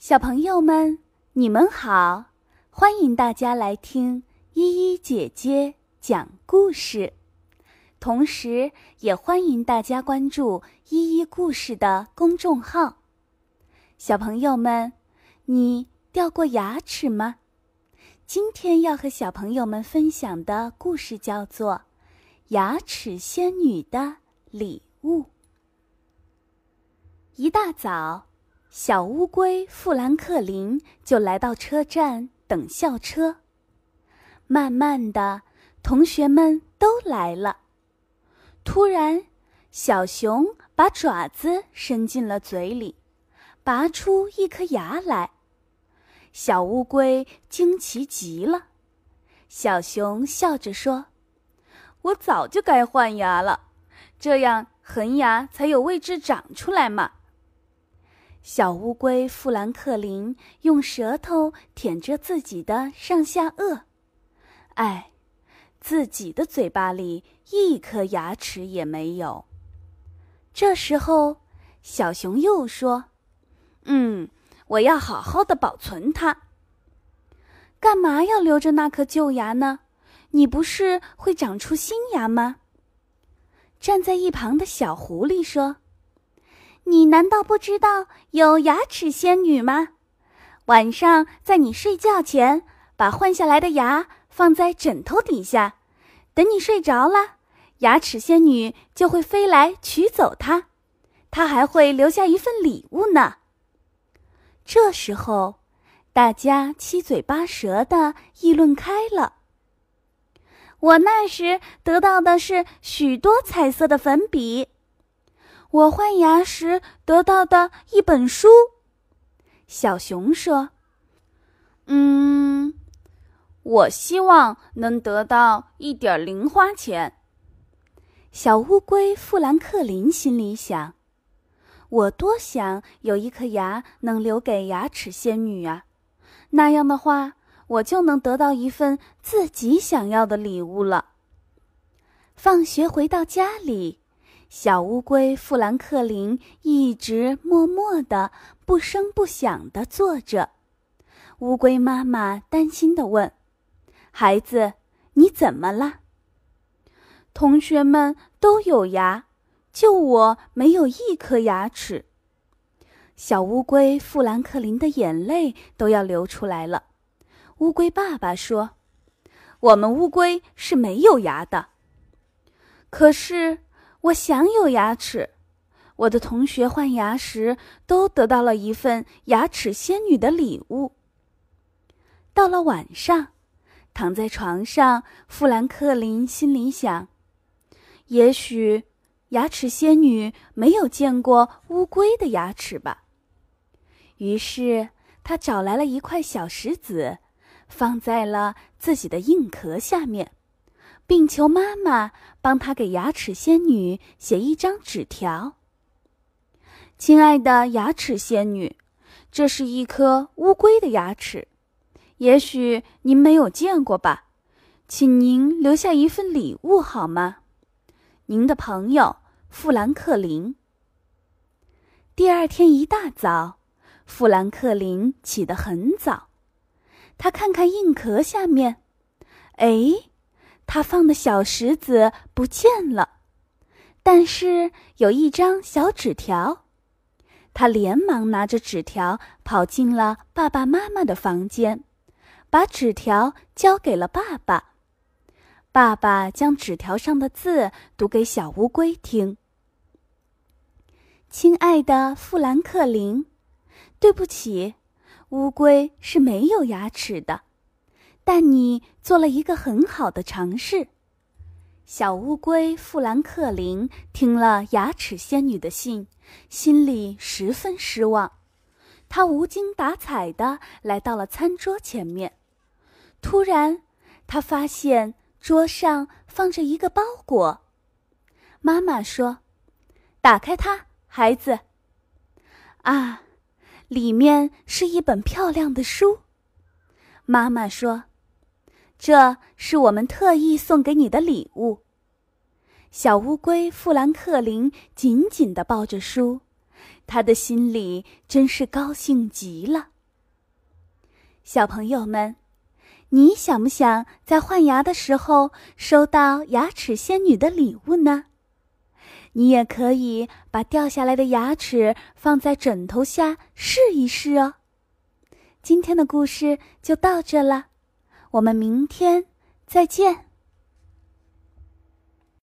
小朋友们，你们好！欢迎大家来听依依姐姐讲故事，同时也欢迎大家关注依依故事的公众号。小朋友们，你掉过牙齿吗？今天要和小朋友们分享的故事叫做《牙齿仙女的礼物》。一大早。小乌龟富兰克林就来到车站等校车。慢慢的，同学们都来了。突然，小熊把爪子伸进了嘴里，拔出一颗牙来。小乌龟惊奇极了。小熊笑着说：“我早就该换牙了，这样恒牙才有位置长出来嘛。”小乌龟富兰克林用舌头舔着自己的上下颚，哎，自己的嘴巴里一颗牙齿也没有。这时候，小熊又说：“嗯，我要好好的保存它。干嘛要留着那颗旧牙呢？你不是会长出新牙吗？”站在一旁的小狐狸说。你难道不知道有牙齿仙女吗？晚上在你睡觉前，把换下来的牙放在枕头底下，等你睡着了，牙齿仙女就会飞来取走它，它还会留下一份礼物呢。这时候，大家七嘴八舌的议论开了。我那时得到的是许多彩色的粉笔。我换牙时得到的一本书，小熊说：“嗯，我希望能得到一点零花钱。”小乌龟富兰克林心里想：“我多想有一颗牙能留给牙齿仙女啊，那样的话，我就能得到一份自己想要的礼物了。”放学回到家里。小乌龟富兰克林一直默默的、不声不响的坐着。乌龟妈妈担心的问：“孩子，你怎么了？”同学们都有牙，就我没有一颗牙齿。小乌龟富兰克林的眼泪都要流出来了。乌龟爸爸说：“我们乌龟是没有牙的。”可是。我想有牙齿，我的同学换牙时都得到了一份牙齿仙女的礼物。到了晚上，躺在床上，富兰克林心里想：也许牙齿仙女没有见过乌龟的牙齿吧。于是他找来了一块小石子，放在了自己的硬壳下面。并求妈妈帮他给牙齿仙女写一张纸条。亲爱的牙齿仙女，这是一颗乌龟的牙齿，也许您没有见过吧？请您留下一份礼物好吗？您的朋友富兰克林。第二天一大早，富兰克林起得很早，他看看硬壳下面，哎。他放的小石子不见了，但是有一张小纸条。他连忙拿着纸条跑进了爸爸妈妈的房间，把纸条交给了爸爸。爸爸将纸条上的字读给小乌龟听：“亲爱的富兰克林，对不起，乌龟是没有牙齿的。”但你做了一个很好的尝试，小乌龟富兰克林听了牙齿仙女的信，心里十分失望。他无精打采地来到了餐桌前面，突然，他发现桌上放着一个包裹。妈妈说：“打开它，孩子。”啊，里面是一本漂亮的书。妈妈说。这是我们特意送给你的礼物。小乌龟富兰克林紧紧地抱着书，他的心里真是高兴极了。小朋友们，你想不想在换牙的时候收到牙齿仙女的礼物呢？你也可以把掉下来的牙齿放在枕头下试一试哦。今天的故事就到这了，我们明天再见。